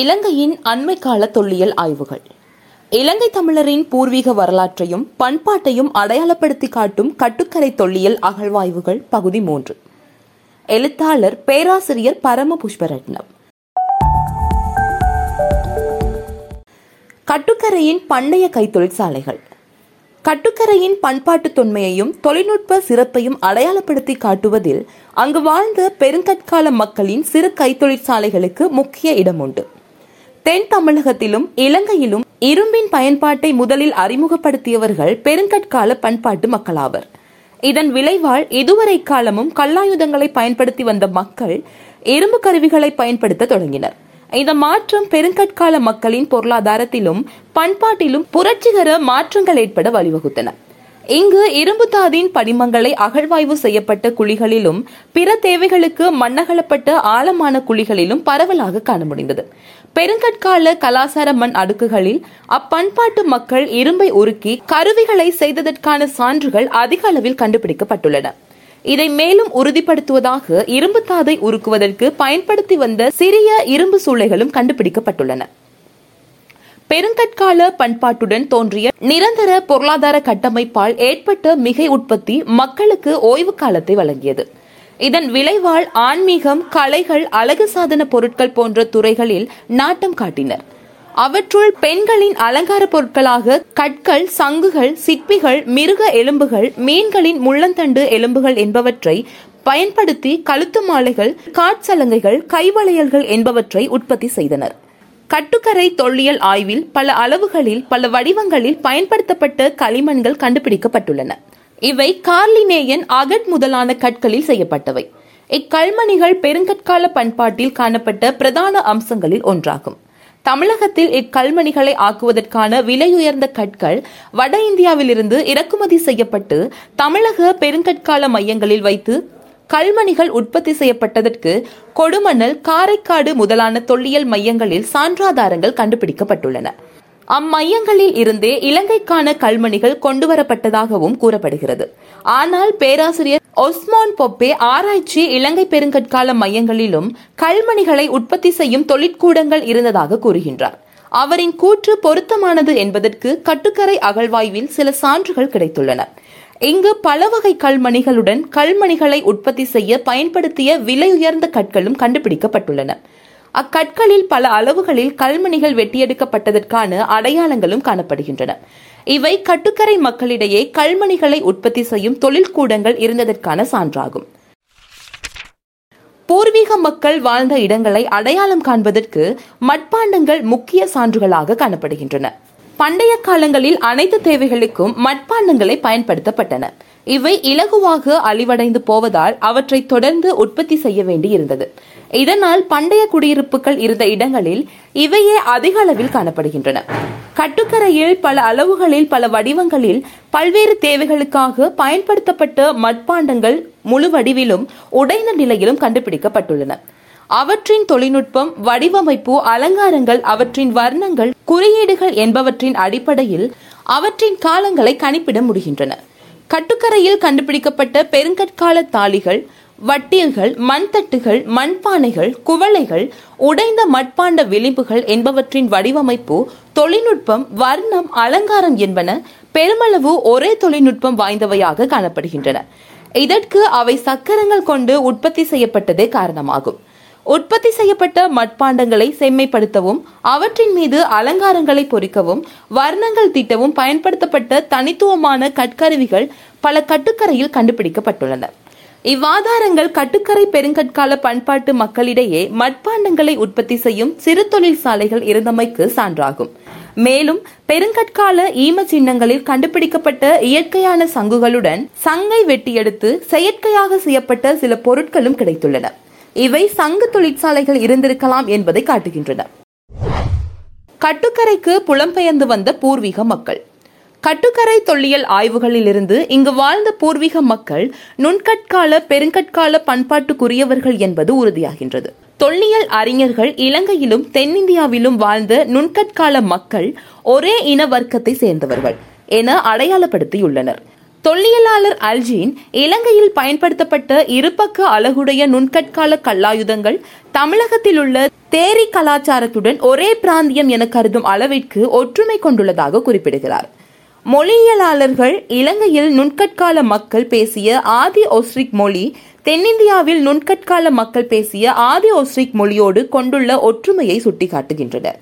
இலங்கையின் அண்மைக்கால தொல்லியல் ஆய்வுகள். இலங்கை தமிழரின் பூர்வீக வரலாற்றையும் பண்பாட்டையும் அடையாளப்படுத்தி காட்டும் கட்டுக்கரை தொல்லியல் அகழ்வாய்வுகள் பகுதி மூன்று. எழுத்தாளர் பேராசிரியர் பரம புஷ்பரட்னம் கட்டுக்கரையின் பண்டைய கைத்தொழிற்சாலைகள். கட்டுக்கரையின் பண்பாட்டு தொன்மையையும் தொழில்நுட்ப சிறப்பையும் அடையாளப்படுத்தி காட்டுவதில் அங்கு வாழ்ந்த பெருங்கற்கால மக்களின் சிறு கைத்தொழிற்சாலைகளுக்கு முக்கிய இடம் உண்டு தென் தமிழகத்திலும் இலங்கையிலும் இரும்பின் பயன்பாட்டை முதலில் அறிமுகப்படுத்தியவர்கள் பெருங்கற்கால பண்பாட்டு மக்களாவர். இதன் விளைவால் இதுவரை காலமும் கல்லாயுதங்களை பயன்படுத்தி வந்த மக்கள் இரும்பு கருவிகளை பயன்படுத்த தொடங்கினர். இந்த மாற்றம் பெருங்கற்கால மக்களின் பொருளாதாரத்திலும் பண்பாட்டிலும் புரட்சிகர மாற்றங்கள் ஏற்பட வழிவகுத்தன. இங்கு இரும்புத்தாதின் படிமங்களை அகழ்வாய்வு செய்யப்பட்ட குழிகளிலும் பிற தேவைகளுக்கு மண்ணகலப்பட்ட ஆழமான குழிகளிலும் பரவலாக காண முடிந்தது. பெருங்கற்கால கலாசார மண் அடுக்குகளில் அப்பண்பாட்டு மக்கள் இரும்பை உருக்கி கருவிகளை செய்ததற்கான சான்றுகள் அதிக அளவில் கண்டுபிடிக்கப்பட்டுள்ளன. இதை மேலும் உறுதிப்படுத்துவதாக இரும்புத்தாதை உருக்குவதற்கு பயன்படுத்தி வந்த சிறிய இரும்பு சூளைகளும் கண்டுபிடிக்கப்பட்டுள்ளன. பெருங்கற்கால பண்பாட்டுடன் தோன்றிய நிரந்தர பொருளாதார கட்டமைப்பால் ஏற்பட்ட மிகை உற்பத்தி மக்களுக்கு ஓய்வு காலத்தை வழங்கியது. இதன் விளைவால் ஆன்மீகம் கலைகள் அழகு சாதன பொருட்கள் போன்ற துறைகளில் நாட்டம் காட்டினர். அவற்றுள் பெண்களின் அலங்கார பொருட்களாக கற்கள் சங்குகள் சிற்பிகள் மிருக எலும்புகள் மீன்களின் முள்ளந்தண்டு எலும்புகள் என்பவற்றை பயன்படுத்தி கழுத்து மாலைகள் காட்சலங்கைகள் கைவளையல்கள் என்பவற்றை உற்பத்தி செய்தனர். கட்டுக்கரை தொல்லியல் ஆய்வில் பல அளவுகளில் பல வடிவங்களில் பயன்படுத்தப்பட்ட களிமண்கள் கண்டுபிடிக்கப்பட்டுள்ளன. இவை கார்லினேயன் அகட் முதலான கற்களில் செய்யப்பட்டவை. இக்கல்மணிகள் பெருங்கற்கால பண்பாட்டில் காணப்பட்ட பிரதான அம்சங்களில் ஒன்றாகும். தமிழகத்தில் இக்கல்மணிகளை ஆக்குவதற்கான விலையுயர்ந்த கற்கள் வட இந்தியாவிலிருந்து இறக்குமதி செய்யப்பட்டு தமிழக பெருங்கற்கால மையங்களில் வைத்து கல்மணிகள் உற்பத்தி செய்யப்பட்டதற்கு கொடுமணல் காரைக்காடு முதலான தொல்லியல் மையங்களில் சான்றாதாரங்கள் கண்டுபிடிக்கப்பட்டுள்ளன. அம்மையங்களில் இருந்தே இலங்கைக்கான கல்மணிகள் கொண்டுவரப்பட்டதாகவும் கூறப்படுகிறது. ஆனால் பேராசிரியர் ஒஸ்மான் பொப்பே ஆராய்ச்சி இலங்கை பெருங்கற்கால மையங்களிலும் கல்மணிகளை உற்பத்தி செய்யும் தொழிற்கூடங்கள் இருந்ததாக கூறுகின்றார். அவரின் கூற்று பொருத்தமானது என்பதற்கு கட்டுக்கரை அகழ்வாய்வில் சில சான்றுகள் கிடைத்துள்ளன. இங்கு பல வகை கல்மணிகளுடன் கல்மணிகளை உற்பத்தி செய்ய பயன்படுத்திய விலையுயர்ந்த கற்களும் கண்டுபிடிக்கப்பட்டுள்ளன. அக்கற்களில் பல அளவுகளில் கல்மணிகள் வெட்டியெடுக்கப்பட்டதற்கான அடையாளங்களும் காணப்படுகின்றன. இவை கட்டுக்கரை மக்களிடையே கல்மணிகளை உற்பத்தி செய்யும் தொழில்கூடங்கள் இருந்ததற்கான சான்றாகும். பூர்வீக மக்கள் வாழ்ந்த இடங்களை அடையாளம் காண்பதற்கு மட்பாண்டங்கள் முக்கிய சான்றுகளாக காணப்படுகின்றன. பண்டைய காலங்களில் அனைத்து தேவைகளுக்கும் மட்பாண்டங்களை பயன்படுத்தப்பட்டன. இவை இலகுவாக அழிவடைந்து போவதால் அவற்றை தொடர்ந்து உற்பத்தி செய்ய வேண்டியிருந்தது. இதனால் பண்டைய குடியிருப்புகள் இருந்த இடங்களில் இவையே அதிக அளவில் காணப்படுகின்றன. கட்டுக்கரையில் பல அளவுகளில் பல வடிவங்களில் பல்வேறு தேவைகளுக்காக பயன்படுத்தப்பட்ட மட்பாண்டங்கள் முழு வடிவிலும் உடைந்த நிலையிலும் கண்டுபிடிக்கப்பட்டுள்ளன. அவற்றின் தொழில்நுட்பம் வடிவமைப்பு அலங்காரங்கள் அவற்றின் வர்ணங்கள் குறியீடுகள் என்பவற்றின் அடிப்படையில் அவற்றின் காலங்களை கணிப்பிட முடிகின்றன. கட்டுக்கரையில் கண்டுபிடிக்கப்பட்ட பெருங்கற்கால தாளிகள் வட்டியல்கள் மண்தட்டுகள் மண்பானைகள் குவளைகள் உடைந்த மட்பாண்ட விளிம்புகள் என்பவற்றின் வடிவமைப்பு தொழில்நுட்பம் வர்ணம் அலங்காரம் என்பன பெருமளவு ஒரே தொழில்நுட்பம் வாய்ந்தவையாக காணப்படுகின்றன. இதற்கு அவை சக்கரங்கள் கொண்டு உற்பத்தி செய்யப்பட்டதே காரணமாகும். உற்பத்தி செய்யப்பட்ட மட்பாண்டங்களை செம்மைப்படுத்தவும் அவற்றின் மீது அலங்காரங்களை பொறிக்கவும் வர்ணங்கள் தீட்டவும் பயன்படுத்தப்பட்ட தனித்துவமான கற்கருவிகள் பல கட்டுக்கரையில் கண்டுபிடிக்கப்பட்டுள்ளன. இவ்வாதாரங்கள் கட்டுக்கரை பெருங்கற்கால பண்பாட்டு மக்களிடையே மட்பாண்டங்களை உற்பத்தி செய்யும் சிறு தொழில் சாலைகள் இருந்தமைக்கு சான்றாகும். மேலும் பெருங்கற்கால ஈம சின்னங்களில் கண்டுபிடிக்கப்பட்ட இயற்கையான சங்குகளுடன் சங்கை வெட்டியெடுத்து செயற்கையாக செய்யப்பட்ட சில பொருட்களும் கிடைத்துள்ளன. இவை சங்கு தொழிற்சாலைகள் இருந்திருக்கலாம் என்பதை காட்டுகின்றன. கட்டுக்கரைக்கு புலம்பெயர்ந்து வந்த பூர்வீக மக்கள். கட்டுக்கரை தொல்லியல் ஆய்வுகளிலிருந்து இங்கு வாழ்ந்த பூர்வீக மக்கள் நுண்கட்கால பெருங்கற்கால பண்பாட்டுக்குரியவர்கள் என்பது உறுதியாகின்றது. தொல்லியல் அறிஞர்கள் இலங்கையிலும் தென்னிந்தியாவிலும் வாழ்ந்த நுண்கட்கால மக்கள் ஒரே இன வர்க்கத்தை சேர்ந்தவர்கள் என அடையாளப்படுத்தியுள்ளனர். தொல்லியலாளர் அல்ஜீன் இலங்கையில் பயன்படுத்தப்பட்ட இருபக்க அழகுடைய நுண்கட்கால கல்லாயுதங்கள் தமிழகத்தில் உள்ள தேரி கலாச்சாரத்துடன் ஒரே பிராந்தியம் என கருதும் அளவிற்கு ஒற்றுமை கொண்டுள்ளதாக குறிப்பிடுகிறார். மொழியியலாளர்கள் இலங்கையில் நுண்கட்கால மக்கள் பேசிய ஆதி ஒஸ்ரிக் மொழி தென்னிந்தியாவில் நுண்கட்கால மக்கள் பேசிய ஆதி ஒஸ்ரிக் மொழியோடு கொண்டுள்ள ஒற்றுமையை சுட்டிக்காட்டுகின்றனர்.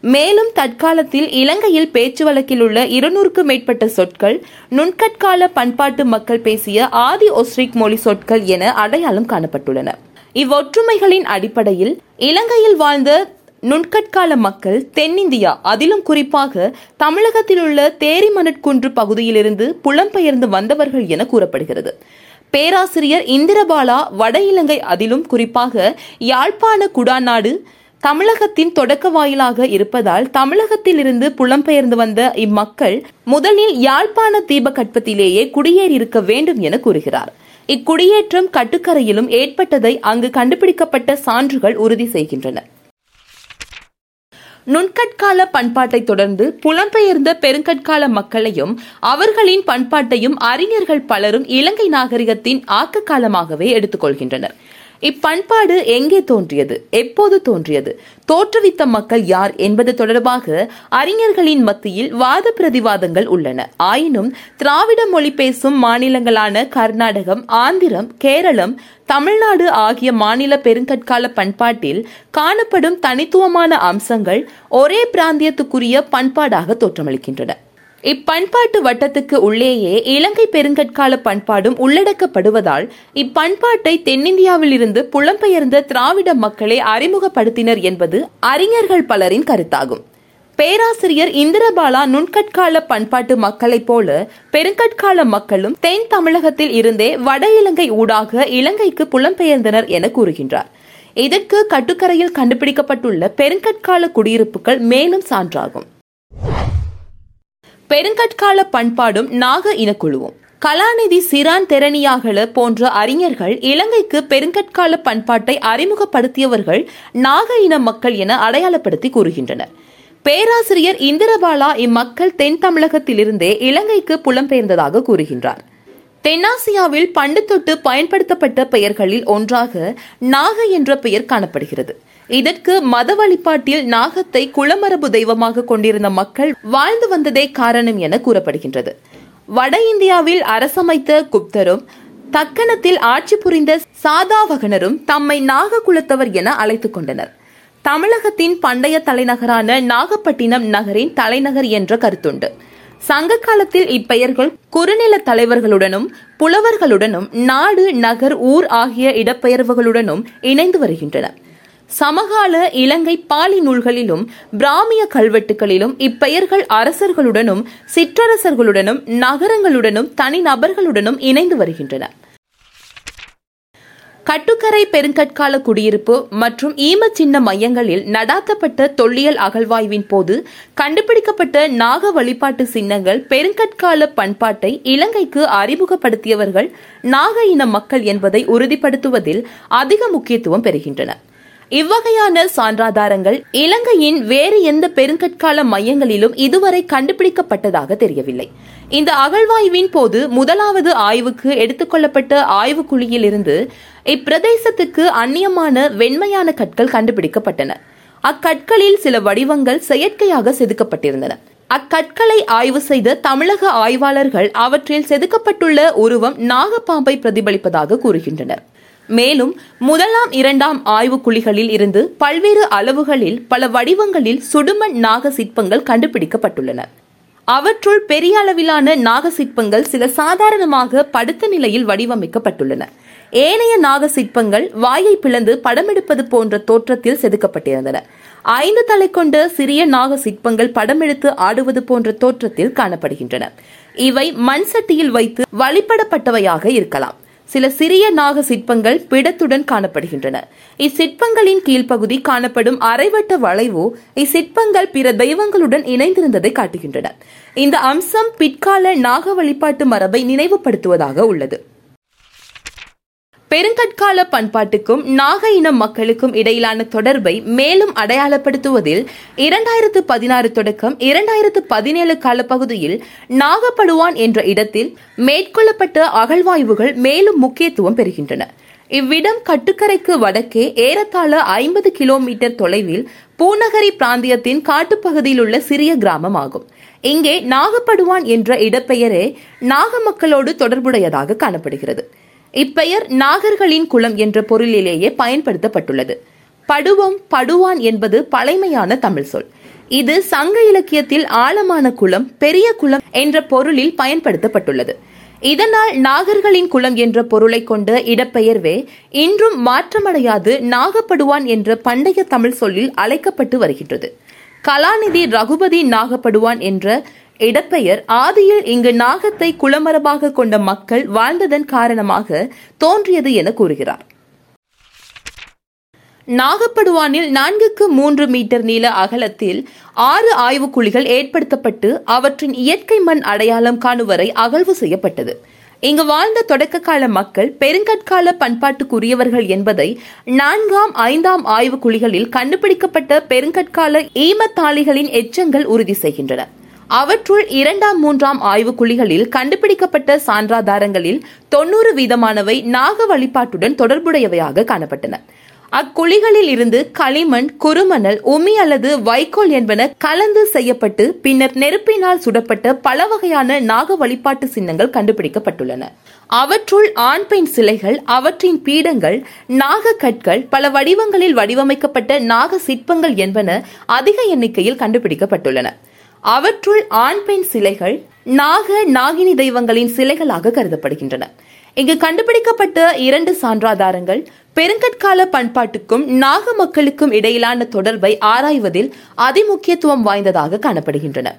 மேலும் தற்காலத்தில் இலங்கையில் பேச்சு வழக்கில் உள்ள இருநூறுக்கும் மேற்பட்ட சொற்கள் நுண்கட்கால பண்பாட்டு மக்கள் பேசிய ஆதி ஒஸ்ரிக் மொழி சொற்கள் என அடையாளம் காணப்பட்டுள்ளன. இவ்வொற்றுமைகளின் அடிப்படையில் இலங்கையில் வாழ்ந்த நுண்கட்கால மக்கள் தென்னிந்தியா அதிலும் குறிப்பாக தமிழகத்தில் உள்ள தேரிமணற்குன்று பகுதியிலிருந்து புலம்பெயர்ந்து வந்தவர்கள் என கூறப்படுகிறது. பேராசிரியர் இந்திரபாலா வட இலங்கை அதிலும் குறிப்பாக யாழ்ப்பாண குடாநாடு தமிழகத்தின் தொடக்க வாயிலாக இருப்பதால் தமிழகத்திலிருந்து புலம்பெயர்ந்து வந்த இம்மக்கள் முதலில் யாழ்ப்பாண தீபகற்பத்திலேயே குடியேறியிருக்க வேண்டும் என கூறுகிறார். இக்குடியேற்றம் கட்டுக்கரையிலும் ஏற்பட்டதை அங்கு கண்டுபிடிக்கப்பட்ட சான்றுகள் உறுதி செய்கின்றன. நுண்கட்கால பண்பாட்டை தொடர்ந்து புலம்பெயர்ந்த பெருங்கட்கால மக்களையும் அவர்களின் பண்பாட்டையும் அறிஞர்கள் பலரும் இலங்கை நாகரிகத்தின் ஆக்க காலமாகவே எடுத்துக்கொள்கின்றனர். இப்பண்பாடு எங்கே தோன்றியது? எப்போது தோன்றியது? தோற்றுவித்த மக்கள் யார் என்பது தொடர்பாக அறிஞர்களின் மத்தியில் வாத பிரதிவாதங்கள் உள்ளன. ஆயினும் திராவிட மொழி பேசும் மாநிலங்களான கர்நாடகம் ஆந்திரம் கேரளம் தமிழ்நாடு ஆகிய மாநில பெருங்கற்கால பண்பாட்டில் காணப்படும் தனித்துவமான அம்சங்கள் ஒரே பிராந்தியத்துக்குரிய பண்பாடாக தோற்றமளிக்கின்றன. இப்பண்பாட்டு வட்டத்துக்கு உள்ளேயே இலங்கை பெருங்கற்கால பண்பாடும் உள்ளடக்கப்படுவதால் இப்பண்பாட்டை தென்னிந்தியாவில் இருந்து புலம்பெயர்ந்த திராவிட மக்களை அறிமுகப்படுத்தினர் என்பது அறிஞர்கள் பலரின் கருத்தாகும். பேராசிரியர் இந்திரபாலா நுண்கட்கால பண்பாட்டு மக்களைப் போல பெருங்கட்கால மக்களும் தென் தமிழகத்தில் இருந்தே வட இலங்கை ஊடாக இலங்கைக்கு புலம்பெயர்ந்தனர் என கூறுகின்றார். இதற்கு கட்டுக்கரையில் கண்டுபிடிக்கப்பட்டுள்ள பெருங்கட்கால குடியிருப்புகள் மேலும் சான்றாகும். பெருங்கற்கால பண்பாடும் நாக இனக்குழுவும். கலாநிதி சிரான் தெரணியாகல போன்ற அறிஞர்கள் இலங்கைக்கு பெருங்கற்கால பண்பாட்டை அறிமுகப்படுத்தியவர்கள் நாக இன மக்கள் என அடையாளப்படுத்தி கூறுகின்றனர். பேராசிரியர் இந்திரபாலா இம்மக்கள் தென் தமிழகத்திலிருந்தே இலங்கைக்கு புலம்பெயர்ந்ததாக கூறுகின்றார். தென்னாசியாவில் பண்டு தொட்டு பயன்படுத்தப்பட்ட பெயர்களில் ஒன்றாக நாக என்ற பெயர் காணப்படுகிறது. இதற்கு மத வழிபாட்டில் நாகத்தை குளமரபு தெய்வமாக கொண்டிருந்த மக்கள் வாழ்ந்து வந்ததே காரணம் என கூறப்படுகின்றது. வட இந்தியாவில் அரசமைத்த குப்தரும் தக்கணத்தில் ஆட்சி புரிந்த சாதாவகனரும் தம்மை நாககுலத்தவர் என அழைத்துக் கொண்டனர். தமிழகத்தின் பண்டைய தலைநகரான நாகப்பட்டினம் நகரின் தலைநகர் என்ற கருத்துண்டு. சங்க காலத்தில் இப்பெயர்கள் குறுநில தலைவர்களுடனும் புலவர்களுடனும் நாடு நகர் ஊர் ஆகிய இடப்பெயர்வுகளுடனும் இணைந்து வருகின்றன. சமகால இலங்கை பாலி நூல்களிலும் பிராமிய கல்வெட்டுகளிலும் இப்பெயர்கள் அரசர்களுடனும் சிற்றரசர்களுடனும் நகரங்களுடனும் தனிநபர்களுடனும் இணைந்து வருகின்றன. கட்டுக்கரை பெருங்கற்கால குடியிருப்பு மற்றும் ஈமச்சின்ன சின்ன மையங்களில் நடாத்தப்பட்ட தொல்லியல் அகழ்வாய்வின் போது கண்டுபிடிக்கப்பட்ட நாக வழிபாட்டு சின்னங்கள் பெருங்கற்கால பண்பாட்டை இலங்கைக்கு அறிமுகப்படுத்தியவர்கள் நாக இன மக்கள் என்பதை உறுதிப்படுத்துவதில் அதிக முக்கியத்துவம் பெறுகின்றன. இவ்வகையான சான்றாதாரங்கள் இலங்கையின் வேறு எந்த பெருங்கற்கால மையங்களிலும் இதுவரை கண்டுபிடிக்கப்பட்டதாக தெரியவில்லை. இந்த அகழ்வாய்வின் போது முதலாவது ஆய்வுக்கு எடுத்துக்கொள்ளப்பட்ட ஆய்வுக்குழியில் இருந்து இப்பிரதேசத்துக்கு அந்நியமான வெண்மையான கற்கள் கண்டுபிடிக்கப்பட்டன. அக்கற்களில் சில வடிவங்கள் செயற்கையாக செதுக்கப்பட்டிருந்தன. அக்கற்களை ஆய்வு செய்த தமிழக ஆய்வாளர்கள் அவற்றில் செதுக்கப்பட்டுள்ள உருவம் நாகப்பாம்பை பிரதிபலிப்பதாக கூறுகின்றனர். மேலும் முதலாம் இரண்டாம் ஆய்வு குழிகளில் இருந்து பல்வேறு அளவுகளில் பல வடிவங்களில் சுடுமண் நாக சிற்பங்கள் கண்டுபிடிக்கப்பட்டுள்ளன. அவற்றுள் பெரிய அளவிலான நாக சிற்பங்கள் சில சாதாரணமாக படுத்த நிலையில் வடிவமைக்கப்பட்டுள்ளன. ஏனைய நாக சிற்பங்கள் வாயை பிளந்து படமெடுப்பது போன்ற தோற்றத்தில் செதுக்கப்பட்டிருந்தன. ஐந்து தலை கொண்ட சிறிய நாக சிற்பங்கள் படமெடுத்து ஆடுவது போன்ற தோற்றத்தில் காணப்படுகின்றன. இவை மண் சட்டியில் வைத்து வழிபடப்பட்டவையாக இருக்கலாம். சில சிறிய நாக சிற்பங்கள் பிடத்துடன் காணப்படுகின்றன. இச்சிற்பங்களின் கீழ்ப்பகுதி காணப்படும் அரைவட்ட வளைவு இச்சிற்பங்கள் பிற தெய்வங்களுடன் இணைந்திருந்ததை காட்டுகின்றன. இந்த அம்சம் பிற்கால நாக வழிபாட்டு மரபை நினைவுபடுத்துவதாக உள்ளது. பெருங்கற்கால பண்பாட்டுக்கும் நாக இன மக்களுக்கும் இடையிலான தொடர்பை மேலும் அடையாளப்படுத்துவதில் இரண்டாயிரத்து பதினாறு தொடக்கம் இரண்டாயிரத்து பதினேழு காலப்பகுதியில் நாகப்படுவான் என்ற இடத்தில் மேற்கொள்ளப்பட்ட அகழ்வாய்வுகள் மேலும் முக்கியத்துவம் பெறுகின்றன. இவ்விடம் கட்டுக்கரைக்கு வடக்கே ஏறத்தாழ ஐம்பது கிலோமீட்டர் தொலைவில் பூநகரி பிராந்தியத்தின் காட்டுப்பகுதியில் உள்ள சிறிய கிராமம் ஆகும் இங்கே நாகப்படுவான் என்ற இடப்பெயரே நாக மக்களோடு தொடர்புடையதாக காணப்படுகிறது. இப்பெயர் நாகர்களின் குளம் என்ற பொருளிலேயே பயன்படுத்தப்பட்டுள்ளது. படுவம் படுவான் என்பது பழைமையான தமிழ் சொல். இது சங்க இலக்கியத்தில் ஆழமான குளம் பெரிய குளம் என்ற பொருளில் பயன்படுத்தப்பட்டுள்ளது. இதனால் நாகர்களின் குளம் என்ற பொருளை கொண்ட இடப்பெயர்வே இன்றும் மாற்றமடையாது நாகப்படுவான் என்ற பண்டைய தமிழ் சொல்லில் அழைக்கப்பட்டு வருகின்றது. கலாநிதி ரகுபதி நாகப்படுவான் என்ற இடப்பெயர் ஆதியில் இங்கு நாகத்தை குளமரபாக கொண்ட மக்கள் வாழ்ந்ததன் காரணமாக தோன்றியது என கூறுகிறார். நாகப்படுவானில் நான்குக்கு மூன்று மீட்டர் நீள அகலத்தில் ஆறு ஆய்வுக்குழிகள் ஏற்படுத்தப்பட்டு அவற்றின் இயற்கை மண் அடையாளம் காணுவரை அகழ்வு செய்யப்பட்டது. இங்கு வாழ்ந்த தொடக்க கால மக்கள் பெருங்கற்கால பண்பாட்டுக்குரியவர்கள் என்பதை நான்காம் ஐந்தாம் ஆய்வுக்குழிகளில் கண்டுபிடிக்கப்பட்ட பெருங்கற்கால ஈமத்தாளிகளின் எச்சங்கள் உறுதி செய்கின்றன. அவற்றுள் இரண்டாம் மூன்றாம் ஆய்வுக்குழிகளில் கண்டுபிடிக்கப்பட்ட சான்றாதாரங்களில் தொன்னூறு வீதமானவை நாக வழிபாட்டுடன் தொடர்புடையவையாக காணப்பட்டன. அக்குழிகளில் இருந்து களிமண் குறுமணல் உமி அல்லது வைக்கோல் என்பன கலந்து செய்யப்பட்டு பின்னர் நெருப்பினால் சுடப்பட்ட பல வகையான நாக வழிபாட்டு சின்னங்கள் கண்டுபிடிக்கப்பட்டுள்ளன. அவற்றுள் ஆண் பெண் சிலைகள் அவற்றின் பீடங்கள் நாக கற்கள் பல வடிவங்களில் வடிவமைக்கப்பட்ட நாக சிற்பங்கள் என்பன அதிக எண்ணிக்கையில் கண்டுபிடிக்கப்பட்டுள்ளன. அவற்றுள் ஆண் பெண் சிலைகள் நாக நாகினி தெய்வங்களின் சிலைகளாக கருதப்படுகின்றன. இங்கு கண்டுபிடிக்கப்பட்ட இரண்டு சான்றாதாரங்கள் பெருங்கற்கால பண்பாட்டுக்கும் நாக மக்களுக்கும் இடையிலான தொடர்பை ஆராய்வதில் அதிமுக்கியத்துவம் வாய்ந்ததாக காணப்படுகின்றன.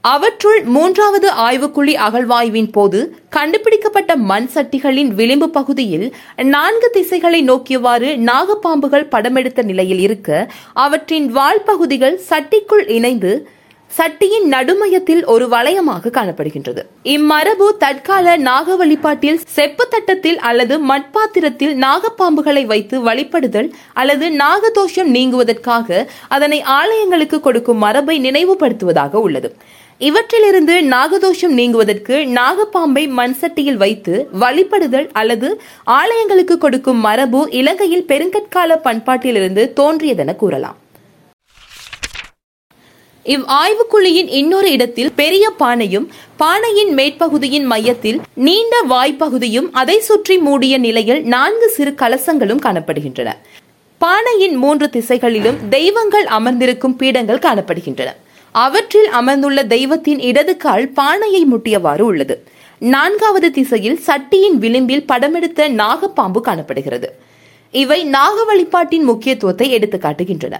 அவற்றுள் மூன்றாவது ஆய்வுக்குழி அகழ்வாய்வின் போது கண்டுபிடிக்கப்பட்ட மண் சட்டிகளின் விளிம்பு பகுதியில் நான்கு திசைகளை நோக்கியவாறு நாகப்பாம்புகள் படமெடுத்த நிலையில் இருக்க அவற்றின் வால் பகுதிகள் சட்டிக்குள் இணைந்து சட்டியின் நடுமையத்தில் ஒரு வளையமாக காணப்படுகின்றது. இம்மரபு தற்கால நாக வழிபாட்டில் செப்பு தட்டத்தில் அல்லது மட்பாத்திரத்தில் நாகப்பாம்புகளை வைத்து வழிபடுதல் அல்லது நாகதோஷம் நீங்குவதற்காக அதனை ஆலயங்களுக்கு கொடுக்கும் மரபை நினைவுபடுத்துவதாக உள்ளது. இவற்றிலிருந்து நாகதோஷம் நீங்குவதற்கு நாகப்பாம்பை மண் சட்டியில் வைத்து வழிபடுதல் அல்லது ஆலயங்களுக்கு கொடுக்கும் மரபு இலங்கையில் பெருங்கற்கால பண்பாட்டிலிருந்து தோன்றியதென கூறலாம். இவ் ஆய்வுக்குழியின் இன்னொரு இடத்தில் பெரிய பானையும் பானையின் மேற்பகுதியின் மையத்தில் நீண்ட வாய்ப்பகுதியும் அதை சுற்றி மூடிய நிலையில் நான்கு சிறு கலசங்களும் காணப்படுகின்றன. பானையின் மூன்று திசைகளிலும் தெய்வங்கள் அமர்ந்திருக்கும் பீடங்கள் காணப்படுகின்றன. அவற்றில் அமர்ந்துள்ள தெய்வத்தின் இடது கால் பானையை முட்டியவாறு உள்ளது. நான்காவது திசையில் சட்டியின் விளிம்பில் படமெடுத்த நாகப்பாம்பு காணப்படுகிறது. இவை நாக வழிபாட்டின் முக்கியத்துவத்தை எடுத்து காட்டுகின்றன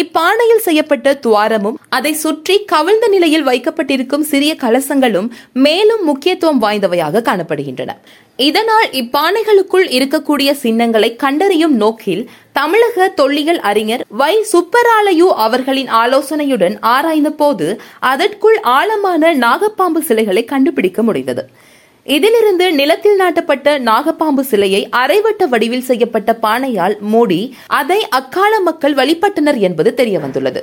இப்பானையில் செய்யப்பட்ட துவாரமும் அதை சுற்றி கவிழ்ந்த நிலையில் வைக்கப்பட்டிருக்கும் சிறிய கலசங்களும் மேலும் முக்கியத்துவம் வாய்ந்தவையாக காணப்படுகின்றன. இதனால் இப்பானைகளுக்குள் இருக்கக்கூடிய சின்னங்களை கண்டறியும் நோக்கில் தமிழக தொல்லியல் அறிஞர் வை. சுப்பராலயு அவர்களின் ஆலோசனையுடன் ஆராய்ந்த போது அதற்குள் ஆழமான நாகப்பாம்பு சிலைகளை கண்டுபிடிக்க முடிந்தது. இதிலிருந்து நிலத்தில் நாட்டப்பட்ட நாகப்பாம்பு சிலையை அரைவட்ட வடிவில் செய்யப்பட்ட பானையால் மூடி அதை அக்கால மக்கள் வழிபட்டனர் என்பது தெரிய வந்துள்ளது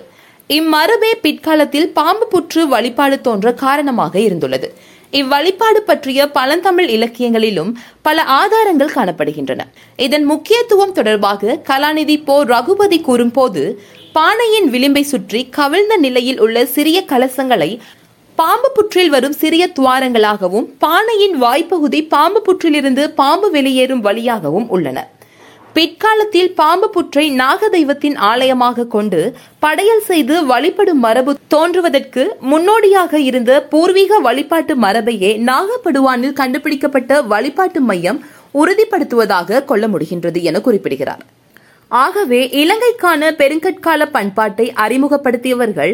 இம்மரபே பிற்காலத்தில் பாம்பு புற்று வழிபாடு தோன்ற காரணமாக இருந்துள்ளது. இவ்வழிபாடு பற்றிய பழந்தமிழ் இலக்கியங்களிலும் பல ஆதாரங்கள் காணப்படுகின்றன. இதன் முக்கியத்துவம் தொடர்பாக கலாநிதி போ ரகுபதி கூறும்போது பானையின் விளிம்பை சுற்றி கவிழ்ந்த நிலையில் உள்ள சிறிய கலசங்களை பாம்பு புற்றில் வரும் சிறிய துவாரங்களாகவும் பானையின் வாய்ப்பகுதி பாம்பு புற்றிலிருந்து பாம்பு வெளியேறும் வழியாகவும் உள்ளன. பிற்காலத்தில் பாம்பு புற்றை நாக தெய்வத்தின் ஆலயமாக கொண்டு படையல் செய்து வழிபடும் மரபு தோன்றுவதற்கு முன்னோடியாக இருந்த பூர்வீக வழிபாட்டு மரபையே நாகப்படுவானில் கண்டுபிடிக்கப்பட்ட வழிபாட்டு மையம் உறுதிப்படுத்துவதாக கொள்ள முடிகின்றது என குறிப்பிடுகிறார். ஆகவே இலங்கைக்கான பெருங்கற்கால பண்பாட்டை அறிமுகப்படுத்தியவர்கள்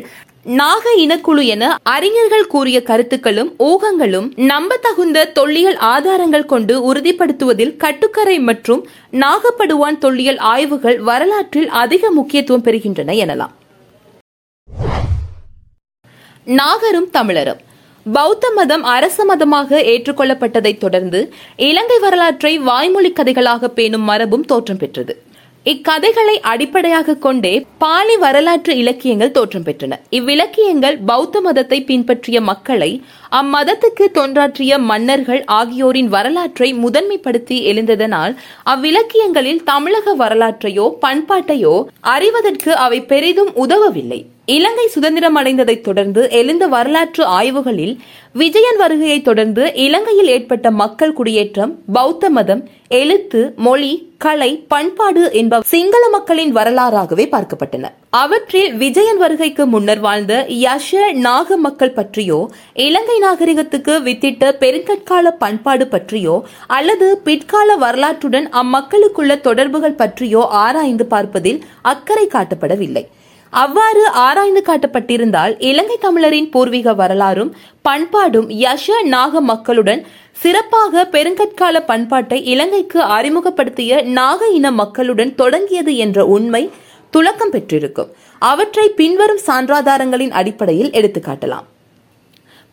நாக இனக்குழு என அறிஞர்கள் கூறிய கருத்துக்களும் ஊகங்களும் நம்பத்தகுந்த தொல்லியல் ஆதாரங்கள் கொண்டு உறுதிப்படுத்துவதில் கட்டுக்கரை மற்றும் நாகப்படுவான் தொல்லியல் ஆய்வுகள் வரலாற்றில் அதிக முக்கியத்துவம் பெறுகின்றன எனலாம். நாகரும் தமிழரும். பௌத்த மதம் அரச மதமாக ஏற்றுக்கொள்ளப்பட்டதைத் தொடர்ந்து இலங்கை வரலாற்றை வாய்மொழி கதைகளாக பேணும் மரபும் தோற்றம் பெற்றது. இக்கதைகளை அடிப்படையாக கொண்டே பாலி வரலாற்று இலக்கியங்கள் தோற்றம் பெற்றன. இவ்விலக்கியங்கள் பௌத்த மதத்தை பின்பற்றிய மக்களை அம்மதத்துக்கு தொன்றாற்றிய மன்னர்கள் ஆகியோரின் வரலாற்றை முதன்மைப்படுத்தி எழுந்ததனால் அவ்விலக்கியங்களில் தமிழக வரலாற்றையோ பண்பாட்டையோ அறிவதற்கு அவை பெரிதும் உதவவில்லை. இலங்கை சுதந்திரம் அடைந்ததைத் தொடர்ந்து எழுந்த வரலாற்று ஆய்வுகளில் விஜயன் வருகையை தொடர்ந்து இலங்கையில் ஏற்பட்ட மக்கள் குடியேற்றம் பௌத்த மதம் எழுத்து மொழி கலை பண்பாடு என்ப சிங்கள மக்களின் வரலாறாகவே பார்க்கப்பட்டன. அவற்றில் விஜயன் வருகைக்கு முன்னர் வாழ்ந்த யஷ நாக மக்கள் பற்றியோ இலங்கை நாகரிகத்துக்கு வித்திட்ட பெருங்கற்கால பண்பாடு பற்றியோ அல்லது பிற்கால வரலாற்றுடன் அம்மக்களுக்குள்ள தொடர்புகள் பற்றியோ ஆராய்ந்து பார்ப்பதில் அக்கறை காட்டப்படவில்லை. அவ்வாறு ஆராய்ந்து காட்டப்பட்டிருந்தால் இலங்கை தமிழரின் பூர்வீக வரலாறும் பண்பாடும் யஷ நாக மக்களுடன் சிறப்பாக பெருங்கற்கால பண்பாட்டை இலங்கைக்கு அறிமுகப்படுத்திய நாக இன மக்களுடன் தொடங்கியது என்ற உண்மை துலக்கம் பெற்றிருக்கும். அவற்றை பின்வரும் சான்றாதாரங்களின் அடிப்படையில் எடுத்துக்காட்டலாம்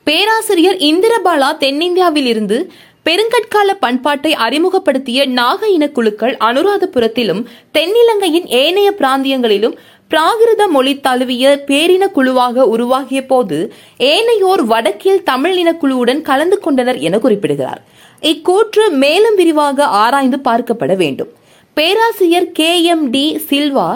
பேராசிரியர் இந்திரபாலா தென்னிந்தியாவில் இருந்து பெருங்கற்கால பண்பாட்டை அறிமுகப்படுத்திய நாக இனக்குழுக்கள் அனுராதபுரத்திலும் தென்னிலங்கையின் ஏனைய பிராந்தியங்களிலும் பிராகிருத மொழி தழுவிய பேரின குழுவாக உருவாகிய போது ஏனையோர் வடக்கில் தமிழ் இனக்குழுவுடன் கலந்து கொண்டனர் என குறிப்பிடுகிறார். இக்கூற்று மேலும் விரிவாக ஆராய்ந்து பார்க்கப்பட வேண்டும். பேராசிரியர் கே எம் டி சில்வா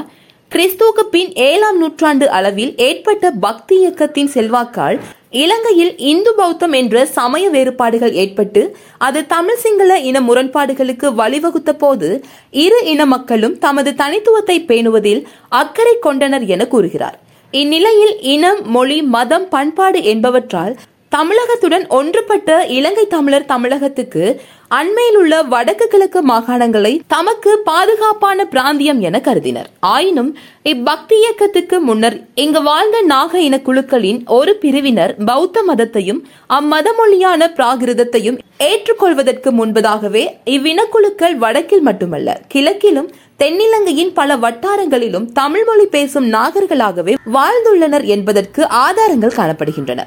கிறிஸ்துவுக்கு பின் ஏழாம் நூற்றாண்டு அளவில் ஏற்பட்ட பக்தி இயக்கத்தின் செல்வாக்கால் இலங்கையில் இந்து பௌத்தம் என்ற சமய வேறுபாடுகள் ஏற்பட்டு அது தமிழ் சிங்கள இன முரண்பாடுகளுக்கு வழிவகுத்த போது இரு இன மக்களும் தமது தனித்துவத்தை பேணுவதில் அக்கறை கொண்டனர் என கூறுகிறார். இந்நிலையில் இனம் மொழி மதம் பண்பாடு என்பவற்றால் தமிழகத்துடன் ஒன்றுபட்ட இலங்கை தமிழர் தமிழகத்துக்கு அண்மையில் உள்ள வடக்கு கிழக்கு மாகாணங்களை தமக்கு பாதுகாப்பான பிராந்தியம் என கருதினர். ஆயினும் இப்பக்தி இயக்கத்துக்கு முன்னர் இங்கு வாழ்ந்த நாக இன குழுக்களின் ஒரு பிரிவினர் பௌத்த மதத்தையும் அம்மத மொழியான பிராகிருதத்தையும் ஏற்றுக்கொள்வதற்கு முன்பதாகவே இவ்வினக்குழுக்கள் வடக்கில் மட்டுமல்ல கிழக்கிலும் தென்னிலங்கையின் பல வட்டாரங்களிலும் தமிழ் மொழி பேசும் நாகர்களாகவே வாழ்ந்துள்ளனர் என்பதற்கு ஆதாரங்கள் காணப்படுகின்றன.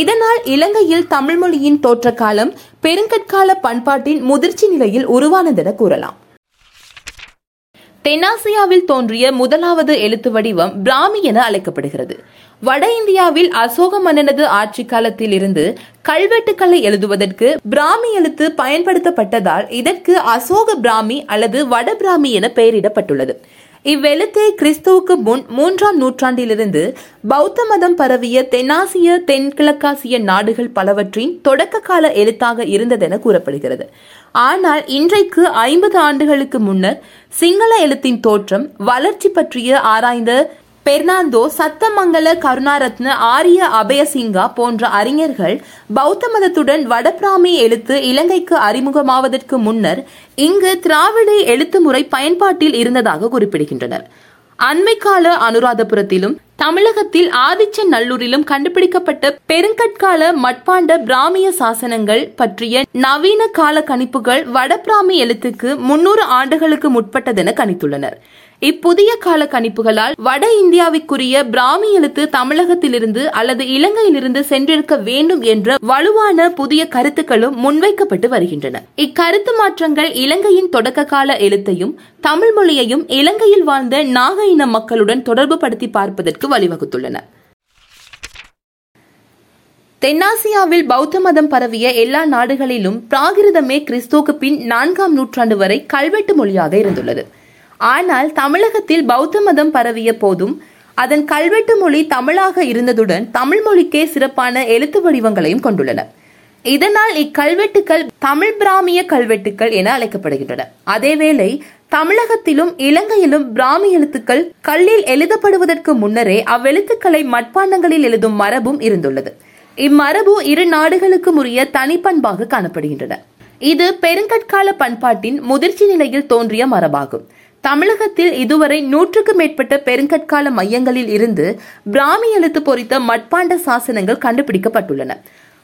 இதனால் இலங்கையில் தமிழ் மொழியின் தோற்ற காலம் பெருங்கற்கால பண்பாட்டின் முதிர்ச்சி நிலையில் உருவானதென கூறலாம். தென்னாசியாவில் தோன்றிய முதலாவது எழுத்து வடிவம் பிராமி என அழைக்கப்படுகிறது. வட இந்தியாவில் அசோக மன்னனது ஆட்சி காலத்தில் இருந்து கல்வெட்டுக்களை எழுதுவதற்கு பிராமி எழுத்து பயன்படுத்தப்பட்டதால் இதற்கு அசோக பிராமி அல்லது வட பிராமி என பெயரிடப்பட்டுள்ளது. இவ்வெழுத்தே கிறிஸ்துவுக்கு முன் மூன்றாம் நூற்றாண்டிலிருந்து பௌத்த மதம் பரவிய தென்னாசிய தென்கிழக்காசிய நாடுகள் பலவற்றின் தொடக்க கால எழுத்தாக இருந்ததென கூறப்படுகிறது. ஆனால் இன்றைக்கு ஐம்பது ஆண்டுகளுக்கு முன்னர் சிங்கள எழுத்தின் தோற்றம் வளர்ச்சி பற்றிய ஆராய்ந்த பெர்னாந்தோ சத்தமங்கல கருணாரத்ன ஆரிய அபயசிங்கா போன்ற அறிஞர்கள் பௌத்த மதத்துடன் வடபிராமி எழுத்து இலங்கைக்கு அறிமுகமாவதற்கு முன்னர் இங்கு திராவிட எழுத்து முறை பயன்பாட்டில் இருந்ததாக குறிப்பிடுகின்றனர். அண்மைக்கால அனுராதபுரத்திலும் தமிழகத்தில் ஆதிச்ச நல்லூரிலும் கண்டுபிடிக்கப்பட்ட பெருங்கற்கால மட்பாண்ட பிராமிய சாசனங்கள் பற்றிய நவீன கால கணிப்புகள் வடபிராமி எழுத்துக்கு முன்னூறு ஆண்டுகளுக்கு முற்பட்டதென கணித்துள்ளனர். இப்புதிய கால கணிப்புகளால் வட இந்தியாவிற்குரிய பிராமி எழுத்து தமிழகத்திலிருந்து அல்லது இலங்கையிலிருந்து சென்றிருக்க வேண்டும் என்ற வலுவான புதிய கருத்துக்களும் முன்வைக்கப்பட்டு வருகின்றன. இக்கருத்து மாற்றங்கள் இலங்கையின் தொடக்க கால எழுத்தையும் தமிழ் மொழியையும் இலங்கையில் வாழ்ந்த நாக இன மக்களுடன் தொடர்பு படுத்தி பார்ப்பதற்கு வழிவகுத்துள்ளன. தென்னாசியாவில் பௌத்த மதம் பரவிய எல்லா நாடுகளிலும் பிராகிருதமே கிறிஸ்துவுக்கு பின் நான்காம் நூற்றாண்டு வரை கல்வெட்டு மொழியாக இருந்துள்ளது. ஆனால் தமிழகத்தில் பௌத்த மதம் பரவிய போதும் அதன் கல்வெட்டு மொழி தமிழாக இருந்ததுடன் தமிழ் மொழிக்கே சிறப்பான எழுத்து வடிவங்களையும் கொண்டுள்ளன. இதனால் இக்கல்வெட்டுக்கள் தமிழ் பிராமிய கல்வெட்டுக்கள் என அழைக்கப்படுகின்றன. அதேவேளை தமிழகத்திலும் இலங்கையிலும் பிராமி எழுத்துக்கள் கல்லில் எழுதப்படுவதற்கு முன்னரே அவ்வெழுத்துக்களை மட்பாண்டங்களில் எழுதும் மரபும் இருந்துள்ளது. இம்மரபு இரு நாடுகளுக்கும் உரிய தனிப்பண்பாக காணப்படுகின்றன. இது பெருங்கற்கால பண்பாட்டின் முதிர்ச்சி நிலையில் தோன்றிய மரபாகும். தமிழகத்தில் இதுவரை நூற்றுக்கு மேற்பட்ட பெருங்கற்கால மையங்களில் இருந்து பிராமி எழுத்து பொறித்த மட்பாண்ட சாசனங்கள் கண்டுபிடிக்கப்பட்டுள்ளன.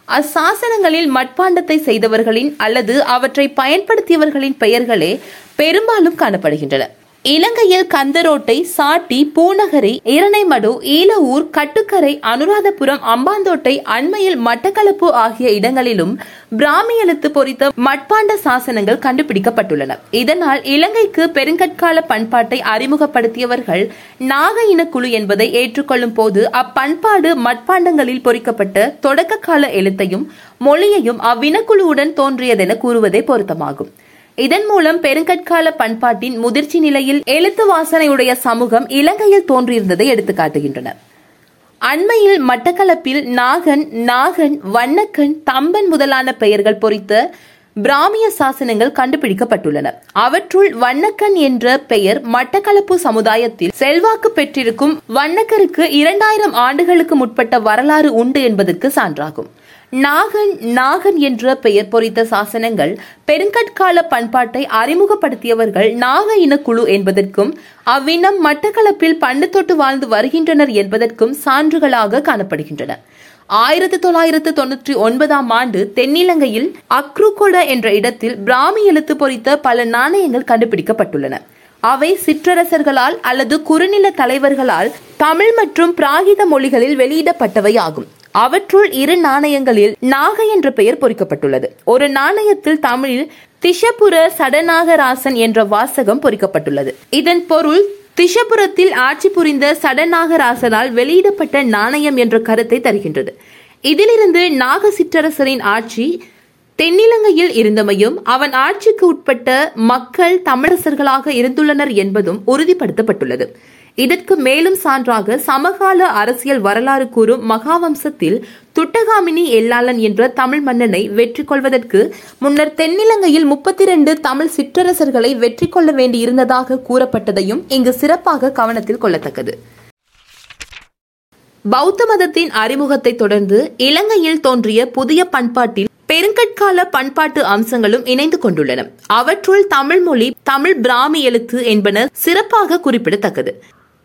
அச்சாசனங்களில் மட்பாண்டத்தை செய்தவர்களின் அல்லது அவற்றை பயன்படுத்தியவர்களின் பெயர்களே பெரும்பாலும் காணப்படுகின்றன. இலங்கையில் கந்தரோட்டை சாட்டி பூநகரி இரணைமடு ஈலவூர் கட்டுக்கரை அனுராதபுரம் அம்பாந்தோட்டை அண்மையில் மட்டக்களப்பு ஆகிய இடங்களிலும் பிராமி எழுத்து பொறித்த மட்பாண்ட சாசனங்கள் கண்டுபிடிக்கப்பட்டுள்ளன. இதனால் இலங்கைக்கு பெருங்கற்கால பண்பாட்டை அறிமுகப்படுத்தியவர்கள் நாக இனக்குழு என்பதை ஏற்றுக்கொள்ளும் போது அப்பண்பாடு மட்பாண்டங்களில் பொறிக்கப்பட்ட தொடக்க கால எழுத்தையும் மொழியையும் அவ்வினக்குழுவுடன் தோன்றியதென கூறுவதே பொருத்தமாகும். இதன் மூலம் பெருங்கற்கால பண்பாட்டின் முதிர்ச்சி நிலையில் எழுத்து வாசனையுடைய சமூகம் இலங்கையில் தோன்றியிருந்ததை எடுத்துக்காட்டுகின்றன அண்மையில் மட்டக்களப்பில் நாகன் நாகன் வண்ணக்கன் தம்பன் முதலான பெயர்கள் பொறித்த பிராமிய சாசனங்கள் கண்டுபிடிக்கப்பட்டுள்ளன. அவற்றுள் வண்ணக்கன் என்ற பெயர் மட்டக்களப்பு சமுதாயத்தில் செல்வாக்கு பெற்றிருக்கும் வண்ணக்கருக்கு இரண்டாயிரம் ஆண்டுகளுக்கு முற்பட்ட வரலாறு உண்டு என்பதற்கு சான்றாகும். நாகன் நாகன் என்ற பெயர் பொறித்த சாசனங்கள் பெருங்கற்கால பண்பாட்டை அறிமுகப்படுத்தியவர்கள் நாக இனக்குழு என்பதற்கும் அவ்வினம் மட்டக்களப்பில் பண்டு தொட்டு வாழ்ந்து வருகின்றனர் என்பதற்கும் சான்றுகளாக காணப்படுகின்றன. ஆயிரத்தி தொள்ளாயிரத்து தொன்னூற்றி ஒன்பதாம் ஆண்டு தென்னிலங்கையில் அக்ருகொட என்ற இடத்தில் பிராமி எழுத்து பொறித்த பல நாணயங்கள் கண்டுபிடிக்கப்பட்டுள்ளன. அவை சிற்றரசர்களால் அல்லது குறுநில தலைவர்களால் தமிழ் மற்றும் பிராகித மொழிகளில் வெளியிடப்பட்டவை ஆகும் அவற்றுள் இரு நாணயங்களில் நாக என்ற பெயர் பொறிக்கப்பட்டுள்ளது. ஒரு நாணயத்தில் தமிழில் திஷபுர சடநாகராசன் என்ற வாசகம் பொறிக்கப்பட்டுள்ளது. இதன் பொருள் திஷபுரத்தில் ஆட்சி புரிந்த சடநாகராசனால் வெளியிடப்பட்ட நாணயம் என்ற கருத்தை தருகின்றது. இதிலிருந்து நாக சிற்றரசரின் ஆட்சி தென்னிலங்கையில் இருந்தமையும் அவன் ஆட்சிக்கு உட்பட்ட மக்கள் தமிழரசர்களாக இருந்துள்ளனர் என்பதும் உறுதிப்படுத்தப்பட்டுள்ளது. இதற்கு மேலும் சான்றாக சமகால அரசியல் வரலாறு கூறும் மகாவம்சத்தில் துட்டகாமினி எல்லாளன் என்ற தமிழ் மன்னனை வெற்றி கொள்வதற்கு முன்னர் தென்னிலங்கையில் முப்பத்தி இரண்டு தமிழ் சிற்றரசர்களை வெற்றி கொள்ள வேண்டியிருந்ததாக கூறப்பட்டதையும் இங்கு சிறப்பாக கவனத்தில் கொள்ளத்தக்கது. பௌத்த மதத்தின் அறிமுகத்தை தொடர்ந்து இலங்கையில் தோன்றிய புதிய பண்பாட்டில் பெருங்கற்கால பண்பாட்டு அம்சங்களும் இணைந்து கொண்டுள்ளன. அவற்றுள் தமிழ் மொழி தமிழ் பிராமி எழுத்து என்பன சிறப்பாக குறிப்பிடத்தக்கது.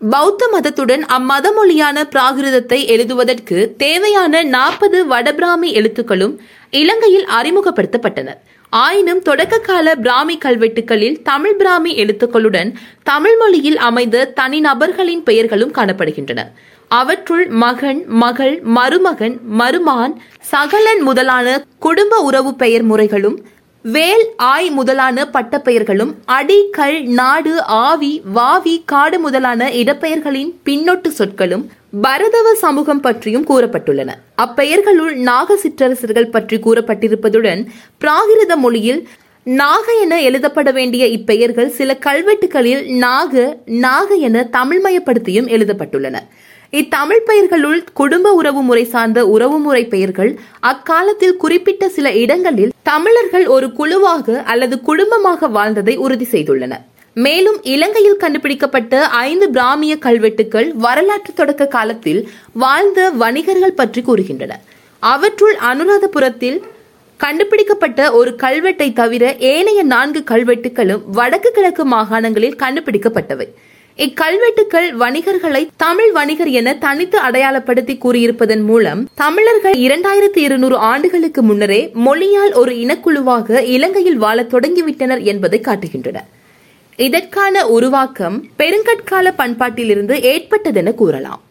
பௌத்த மதத்துடன் அம்மத மொழியான பிராகிருதத்தை எழுதுவதற்கு தேவையான நாற்பது வடபிராமி எழுத்துக்களும் இலங்கையில் அறிமுகப்படுத்தப்பட்டன. ஆயினும் தொடக்க கால பிராமி கல்வெட்டுகளில் தமிழ் பிராமி எழுத்துக்களுடன் தமிழ் மொழியில் அமைந்த தனிநபர்களின் பெயர்களும் காணப்படுகின்றன. அவற்றுள் மகன் மகள் மருமகன் மருமான் சகலன் முதலான குடும்ப உறவு பெயர் முறைகளும் வேல் ஆய் முதலான பட்டப்பெயர்களும் அடிக்கல் நாடு ஆவி வாவி காடு முதலான இடப்பெயர்களின் பின்னொட்டு சொற்களும் பரதவ சமூகம் பற்றியும் கூறப்பட்டுள்ளன. அப்பெயர்களுள் நாக சிற்றரசர்கள் பற்றி கூறப்பட்டிருப்பதுடன் பிராகிருத மொழியில் நாக என எழுதப்பட வேண்டிய இப்பெயர்கள் சில கல்வெட்டுகளில் நாக நாக என தமிழ்மயப்படுத்தியும் எழுதப்பட்டுள்ளன. இத்தமிழ் பெயர்களுள் குடும்ப உறவு முறை சார்ந்த உறவுமுறை பெயர்கள் அக்காலத்தில் குறிப்பிட்ட சில இடங்களில் தமிழர்கள் ஒரு குழுவாக அல்லது குடும்பமாக வாழ்ந்ததை உறுதி செய்துள்ளன. மேலும் இலங்கையில் கண்டுபிடிக்கப்பட்ட ஐந்து பிராமிய கல்வெட்டுகள் வரலாற்று தொடக்க காலத்தில் வாழ்ந்த வணிகர்கள் பற்றி கூறுகின்றன. அவற்றுள் அனுராதபுரத்தில் கண்டுபிடிக்கப்பட்ட ஒரு கல்வெட்டை தவிர ஏனைய நான்கு கல்வெட்டுகளும் வடக்கு கிழக்கு மாகாணங்களில் கண்டுபிடிக்கப்பட்டவை. இக்கல்வெட்டுக்கள் வணிகர்களை தமிழ் வணிகர் என தனித்து அடையாளப்படுத்தி கூறியிருப்பதன் மூலம் தமிழர்கள் இரண்டாயிரத்தி இருநூறு ஆண்டுகளுக்கு முன்னரே மொழியால் ஒரு இனக்குழுவாக இலங்கையில் வாழத் தொடங்கிவிட்டனர் என்பதை காட்டுகின்றன. இதற்கான உருவாக்கம் பெருங்கற்கால பண்பாட்டிலிருந்து ஏற்பட்டதென கூறலாம்.